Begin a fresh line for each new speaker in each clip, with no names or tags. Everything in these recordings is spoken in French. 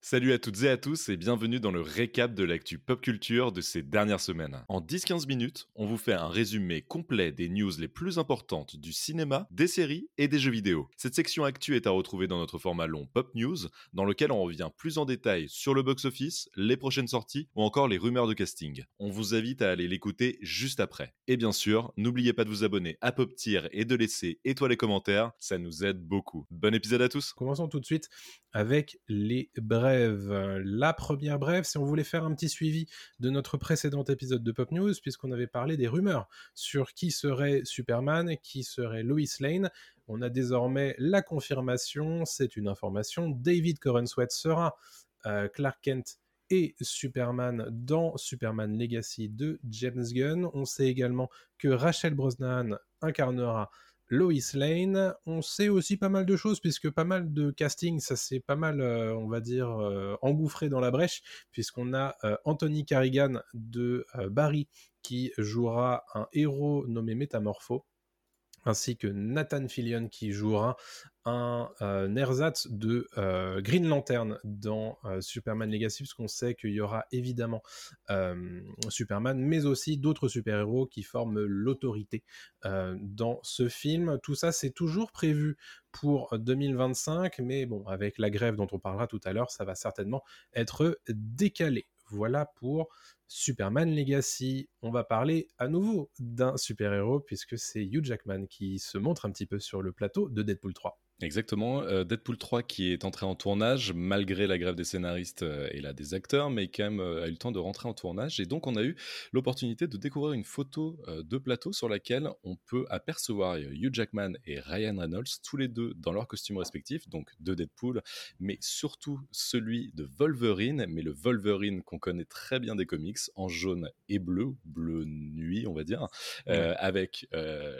Salut à toutes et à tous et bienvenue dans le récap de l'actu pop culture de ces dernières semaines. En 10-15 minutes, on vous fait un résumé complet des news les plus importantes du cinéma, des séries et des jeux vidéo. Cette section actu est à retrouver dans notre format long Pop News, dans lequel on revient plus en détail sur le box-office, les prochaines sorties ou encore les rumeurs de casting. On vous invite à aller l'écouter juste après. Et bien sûr, n'oubliez pas de vous abonner à Pop Tier et de laisser étoiles et commentaires, ça nous aide beaucoup. Bon épisode à tous
Commençons tout de suite avec les brèves. La première brève, si on voulait faire un petit suivi de notre précédent épisode de Pop News, puisqu'on avait parlé des rumeurs sur qui serait Superman, qui serait Lois Lane. On a désormais la confirmation, c'est une information, David Corenswet sera euh, Clark Kent et Superman dans Superman Legacy de James Gunn. On sait également que Rachel Brosnan incarnera Lois Lane. On sait aussi pas mal de choses puisque pas mal de casting, ça s'est pas mal, euh, on va dire, euh, engouffré dans la brèche puisqu'on a euh, Anthony Carrigan de Barry qui jouera un héros nommé Métamorpho ainsi que Nathan Fillion qui jouera un euh, ersatz de euh, Green Lantern dans euh, Superman Legacy, parce qu'on sait qu'il y aura évidemment Superman, mais aussi d'autres super-héros qui forment l'autorité dans ce film. Tout ça, c'est toujours prévu pour 2025, mais bon, avec la grève dont on parlera tout à l'heure, ça va certainement être décalé. Voilà pour Superman Legacy. On va parler à nouveau d'un super-héros puisque c'est Hugh Jackman qui se montre un petit peu sur le plateau de Deadpool 3.
Exactement. Euh, Deadpool 3 qui est entré en tournage malgré la grève des scénaristes euh, et là des acteurs, mais quand même euh, a eu le temps de rentrer en tournage. Et donc on a eu l'opportunité de découvrir une photo de plateau sur laquelle on peut apercevoir Hugh Jackman et Ryan Reynolds, tous les deux dans leurs costumes respectifs, donc de Deadpool, mais surtout celui de Wolverine, mais le Wolverine qu'on connaît très bien des comics, en jaune et bleu, bleu nuit on va dire, avec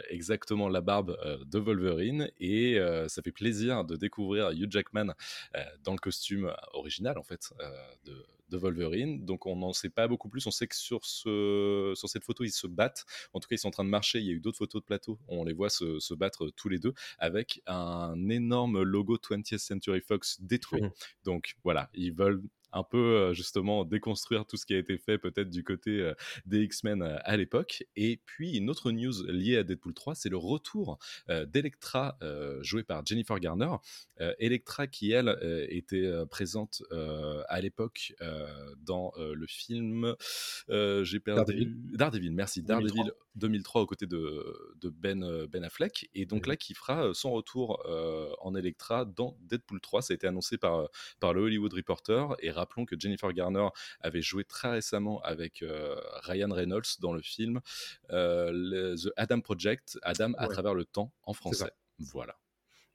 exactement la barbe de Wolverine. Et ça fait plaisir de découvrir Hugh Jackman euh, dans le costume original en fait euh, de, Wolverine. Donc on n'en sait pas beaucoup plus. On sait que sur, ce, sur cette photo ils se battent. En tout cas ils sont en train de marcher. Il y a eu d'autres photos de plateau. On les voit se, battre tous les deux avec un énorme logo 20th Century Fox détruit. Mmh. Donc voilà, ils veulent un peu justement déconstruire tout ce qui a été fait peut-être du côté des X-Men à l'époque. Et puis une autre news liée à Deadpool 3, c'est le retour d'Electra jouée par Jennifer Garner. Electra qui elle était présente à l'époque dans le film j'ai perdu Daredevil. merci Daredevil 2003 aux côtés de, ben, ben Affleck et donc là qui fera son retour en Electra dans Deadpool 3 ça a été annoncé par, par le Hollywood Reporter et rappelons que Jennifer Garner avait joué très récemment avec euh, Ryan Reynolds dans le film euh, The Adam Project, Adam à travers le temps en français. Voilà.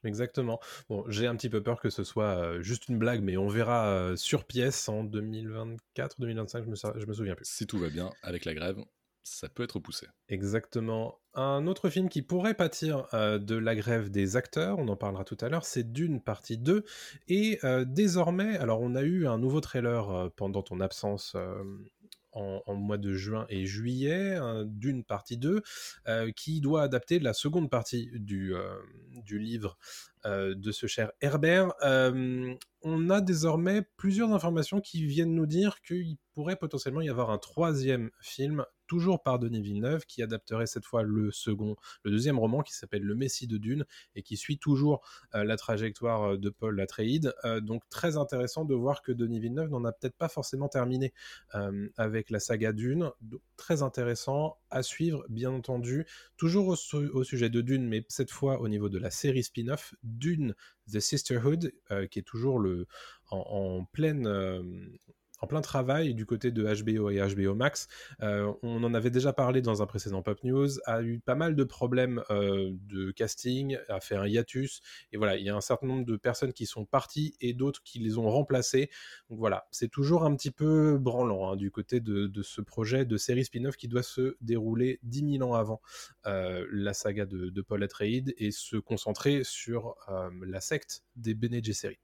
Exactement. Bon, j'ai un petit peu peur que ce soit euh, juste une blague, mais on verra sur pièce en 2024, 2025, je me, je me souviens plus.
Si tout va bien avec la grève, ça peut être poussé.
Exactement. Un autre film qui pourrait pâtir euh, de la grève des acteurs, on en parlera tout à l'heure, c'est Dune partie 2. Et euh, désormais, alors on a eu un nouveau trailer euh, pendant ton absence en, mois de juin et juillet, d'une partie 2, qui doit adapter la seconde partie du, du livre de ce cher Herbert. on a désormais plusieurs informations qui viennent nous dire qu'il pourrait potentiellement y avoir un troisième film toujours par Denis Villeneuve, qui adapterait cette fois le second, le deuxième roman qui s'appelle Le Messie de Dune et qui suit toujours euh, la trajectoire euh, de Paul Atreides. Euh, donc très intéressant de voir que Denis Villeneuve n'en a peut-être pas forcément terminé avec la saga Dune. Très intéressant à suivre, bien entendu. Toujours au, sujet de Dune, mais cette fois au niveau de la série spin-off Dune The Sisterhood, qui est toujours le, en, pleine en plein travail du côté de HBO et HBO Max. Euh, on en avait déjà parlé dans un précédent Pop News, a eu pas mal de problèmes euh, de casting, a fait un hiatus, et voilà, il y a un certain nombre de personnes qui sont parties et d'autres qui les ont remplacées. Donc voilà, c'est toujours un petit peu branlant hein, du côté de, ce projet de série spin-off qui doit se dérouler 10 000 ans avant euh, la saga de, Paul Atreides et se concentrer sur la secte des Bene Gesserit.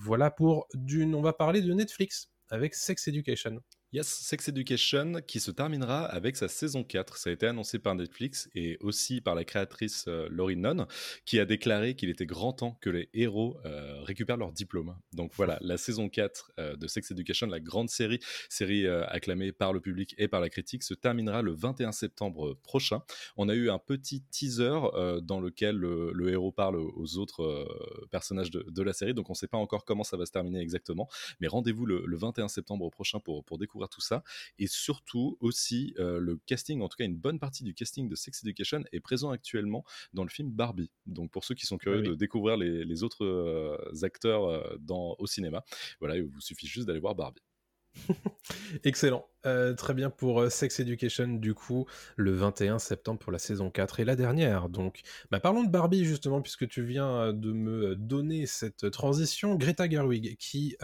Voilà pour Dune. On va parler de Netflix avec Sex Education.
Yes, Sex Education qui se terminera avec sa saison 4. Ça a été annoncé par Netflix et aussi par la créatrice euh, Laurie Nunn qui a déclaré qu'il était grand temps que les héros euh, récupèrent leur diplôme. Donc voilà, la saison 4 euh, de Sex Education, la grande série, série acclamée par le public et par la critique, se terminera le 21 septembre prochain. On a eu un petit teaser dans lequel le, héros parle aux autres personnages de, la série, donc on ne sait pas encore comment ça va se terminer exactement, mais rendez-vous le, le 21 septembre prochain pour, pour découvrir tout ça. Et surtout aussi, euh, le casting, en tout cas une bonne partie du casting de Sex Education est présent actuellement dans le film Barbie. Donc pour ceux qui sont curieux de découvrir les, autres euh, acteurs euh, dans, au cinéma, voilà, il vous suffit juste d'aller voir Barbie.
Excellent. Euh, très bien pour euh, Sex Education, du coup, le 21 septembre pour la saison 4 et la dernière. Donc, bah, parlons de Barbie, justement, puisque tu viens euh, de me donner cette transition. Greta Gerwig, qui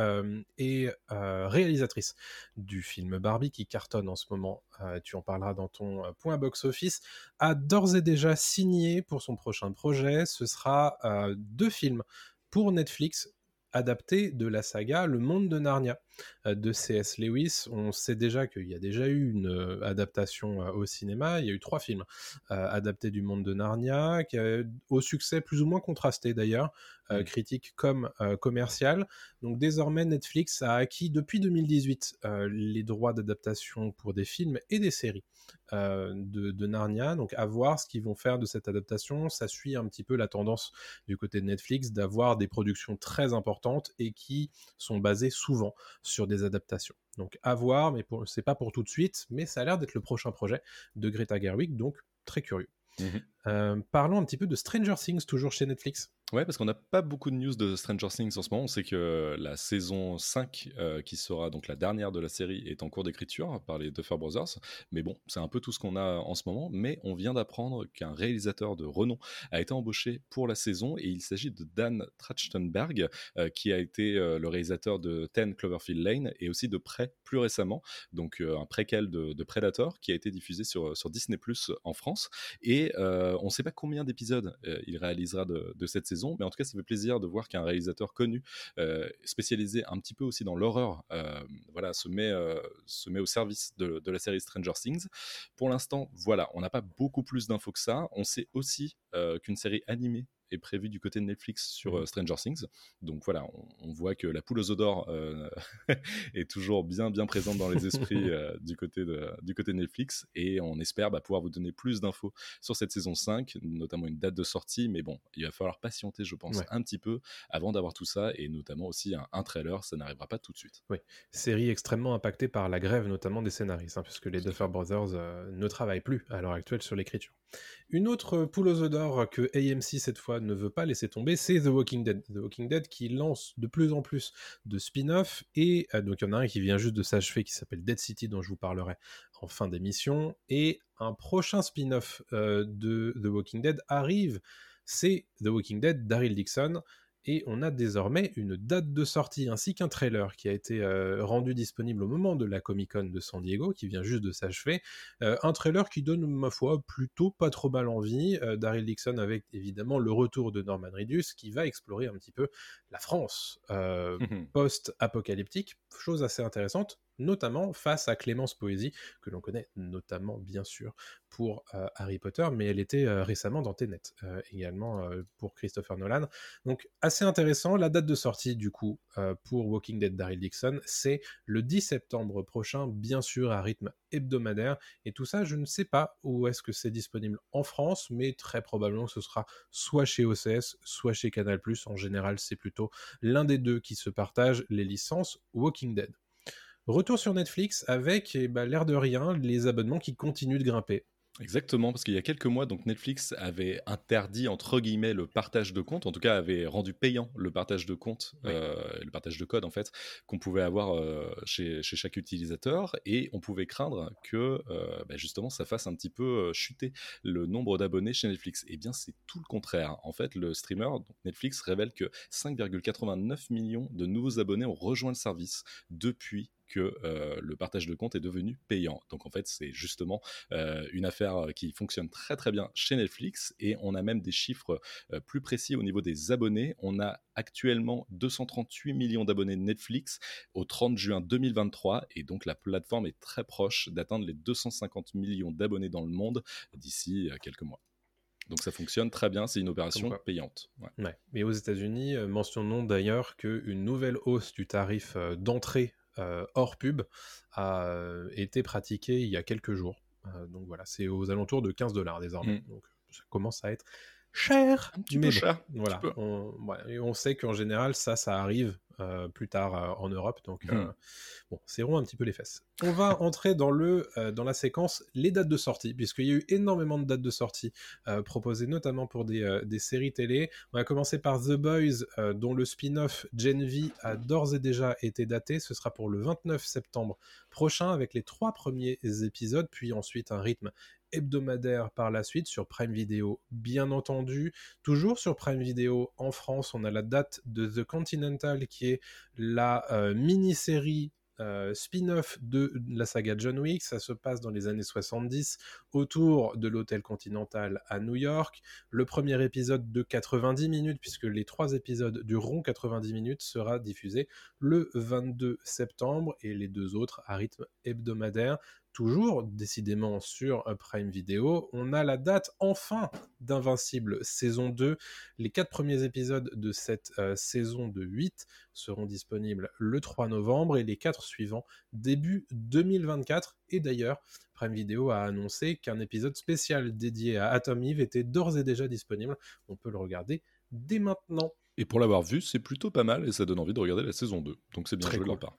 est réalisatrice du film Barbie, qui cartonne en ce moment, tu en parleras dans ton point box-office, a d'ores et déjà signé pour son prochain projet. Ce sera deux films pour Netflix adapté de la saga Le Monde de Narnia de C.S. Lewis. On sait déjà qu'il y a déjà eu une euh, adaptation euh, au cinéma. Il y a eu trois films adaptés du Monde de Narnia, qui au succès plus ou moins contrasté d'ailleurs, critique comme commercial. Donc désormais, Netflix a acquis depuis 2018 les droits d'adaptation pour des films et des séries. de, Narnia. Donc à voir ce qu'ils vont faire de cette adaptation. Ça suit un petit peu la tendance du côté de Netflix d'avoir des productions très importantes et qui sont basées souvent sur des adaptations. Donc à voir, mais c'est pas pour tout de suite, mais ça a l'air d'être le prochain projet de Greta Gerwig, donc très curieux. Mmh euh, parlons un petit peu de Stranger Things, toujours chez Netflix.
Ouais, parce qu'on n'a pas beaucoup de news de Stranger Things en ce moment. On sait que la saison 5, euh, qui sera donc la dernière de la série, est en cours d'écriture par les Duffer Brothers. Mais bon, c'est un peu tout ce qu'on a en ce moment. Mais on vient d'apprendre qu'un réalisateur de renom a été embauché pour la saison et il s'agit de Dan Trachtenberg, euh, qui a été euh, le réalisateur de Ten Cloverfield Lane et aussi de Prey plus récemment, donc un préquel de, Predator qui a été diffusé sur Disney Plus en France. Et on ne sait pas combien d'épisodes il réalisera de, cette saison mais en tout cas, ça fait plaisir de voir qu'un réalisateur connu, euh, spécialisé un petit peu aussi dans l'horreur, euh, voilà, se met, euh, au service de, de, la série Stranger Things. Pour l'instant, voilà, on n'a pas beaucoup plus d'infos que ça. On sait aussi qu'une série animée est prévu du côté de Netflix sur mmh. euh, Stranger Things. Donc voilà, on, voit que la poule aux odeurs euh, est toujours bien bien présente dans les esprits euh, du, côté de, du côté de Netflix et on espère bah, pouvoir vous donner plus d'infos sur cette saison 5, notamment une date de sortie. Mais bon, il va falloir patienter, je pense, un petit peu avant d'avoir tout ça et notamment aussi un, trailer. Ça n'arrivera pas tout de suite.
Oui, série extrêmement impactée par la grève, notamment des scénaristes, hein, puisque les Duffer Brothers ne travaillent plus à l'heure actuelle sur l'écriture. Une autre poule aux odeurs que AMC cette fois ne veut pas laisser tomber, c'est The Walking Dead. The Walking Dead qui lance de plus en plus de spin-off et euh, donc il y en a un qui vient juste de s'achever qui s'appelle Dead City dont je vous parlerai en fin d'émission. Et un prochain spin-off euh, de The Walking Dead arrive, c'est The Walking Dead Daryl Dixon et on a désormais une date de sortie ainsi qu'un trailer qui a été euh, rendu disponible au moment de la Comic Con de San Diego, qui vient juste de s'achever. Euh, un trailer qui donne, ma foi, plutôt pas trop mal envie. Euh, Daryl Dixon avec évidemment le retour de Norman Reedus qui va explorer un petit peu la France post-apocalyptique, chose assez intéressante notamment face à Clémence Poésie, que l'on connaît notamment bien sûr pour euh, Harry Potter, mais elle était euh, récemment dans Tenet, euh, également pour Christopher Nolan. Donc assez intéressant, la date de sortie du coup pour Walking Dead Daryl Dixon, c'est le 10 septembre prochain, bien sûr à rythme hebdomadaire, et tout ça je ne sais pas où est-ce que c'est disponible en France, mais très probablement ce sera soit chez OCS, soit chez Canal+, en général c'est plutôt l'un des deux qui se partage les licences Walking Dead. Retour sur Netflix avec, eh ben, l'air de rien, les abonnements qui continuent de grimper.
Exactement, parce qu'il y a quelques mois, donc Netflix avait interdit entre guillemets le partage de compte, en tout cas avait rendu payant le partage de compte, euh, le partage de code en fait, qu'on pouvait avoir euh, chez, chaque utilisateur, et on pouvait craindre que euh, bah, justement ça fasse un petit peu chuter le nombre d'abonnés chez Netflix. Eh bien, c'est tout le contraire. En fait, le streamer, donc Netflix, révèle que 5,89 millions de nouveaux abonnés ont rejoint le service depuis que le partage de compte est devenu payant. Donc en fait, c'est justement une affaire qui fonctionne très très bien chez Netflix et on a même des chiffres plus précis au niveau des abonnés. On a actuellement 238 millions d'abonnés Netflix au 30 juin 2023 et donc la plateforme est très proche d'atteindre les 250 millions d'abonnés dans le monde d'ici quelques mois. Donc ça fonctionne très bien, c'est une opération payante.
Ouais. Mais aux États-Unis, euh, mentionnons d'ailleurs qu'une nouvelle hausse du tarif euh, d'entrée euh, hors pub a été pratiquée il y a quelques jours. donc voilà, c'est aux alentours de 15 dollars désormais. Mm. Donc ça commence à être cher.
Un petit peu cher.
Voilà. On, et on sait qu'en général, ça, ça arrive euh, plus tard euh, en Europe. Donc, euh, mmh. bon, serrons un petit peu les fesses. On va entrer dans, le, dans la séquence les dates de sortie, puisqu'il y a eu énormément de dates de sortie proposées, notamment pour des, des, séries télé. On va commencer par The Boys, dont le spin-off Gen V a d'ores et déjà été daté. Ce sera pour le 29 septembre prochain, avec les trois premiers épisodes, puis ensuite un rythme hebdomadaire par la suite sur Prime Video, bien entendu. Toujours sur Prime Video en France, on a la date de The Continental qui est la euh, mini-série euh, spin-off de la saga John Wick. Ça se passe dans les années 70 autour de l'hôtel Continental à New York. Le premier épisode de 90 minutes, puisque les trois épisodes dureront 90 minutes, sera diffusé le 22 septembre et les deux autres à rythme hebdomadaire toujours décidément sur Prime Video, on a la date enfin d'Invincible saison 2. Les quatre premiers épisodes de cette euh, saison de 8 seront disponibles le 3 novembre et les quatre suivants début 2024. Et d'ailleurs, Prime Video a annoncé qu'un épisode spécial dédié à Atom Eve était d'ores et déjà disponible. On peut le regarder dès maintenant.
Et pour l'avoir vu, c'est plutôt pas mal et ça donne envie de regarder la saison 2. Donc c'est bien joué de leur part.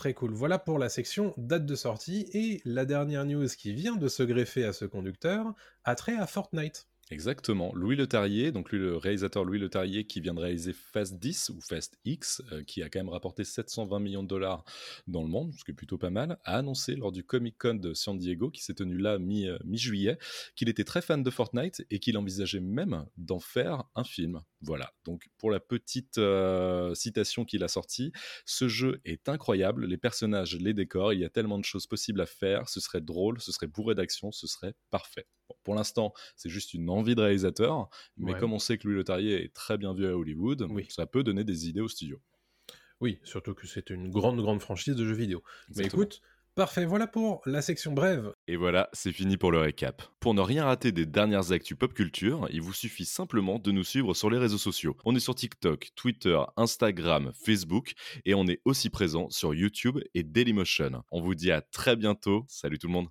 Très cool. Voilà pour la section date de sortie. Et la dernière news qui vient de se greffer à ce conducteur a trait à Fortnite.
Exactement. Louis Leterrier, donc lui, le réalisateur Louis Leterrier qui vient de réaliser Fast 10 ou Fast X, euh, qui a quand même rapporté 720 millions de dollars dans le monde, ce qui est plutôt pas mal, a annoncé lors du Comic Con de San Diego, qui s'est tenu là euh, mi-juillet, qu'il était très fan de Fortnite et qu'il envisageait même d'en faire un film. Voilà. Donc pour la petite euh, citation qu'il a sortie, ce jeu est incroyable, les personnages, les décors, il y a tellement de choses possibles à faire, ce serait drôle, ce serait bourré d'action, ce serait parfait pour l'instant, c'est juste une envie de réalisateur, mais comme on sait que Louis Leterrier est très bien vu à Hollywood, ça peut donner des idées au studio.
Oui, surtout que c'est une grande, grande franchise de jeux vidéo. Mais écoute, Parfait, voilà pour la section brève.
Et voilà, c'est fini pour le récap. Pour ne rien rater des dernières actus pop culture, il vous suffit simplement de nous suivre sur les réseaux sociaux. On est sur TikTok, Twitter, Instagram, Facebook et on est aussi présent sur YouTube et Dailymotion. On vous dit à très bientôt. Salut tout le monde.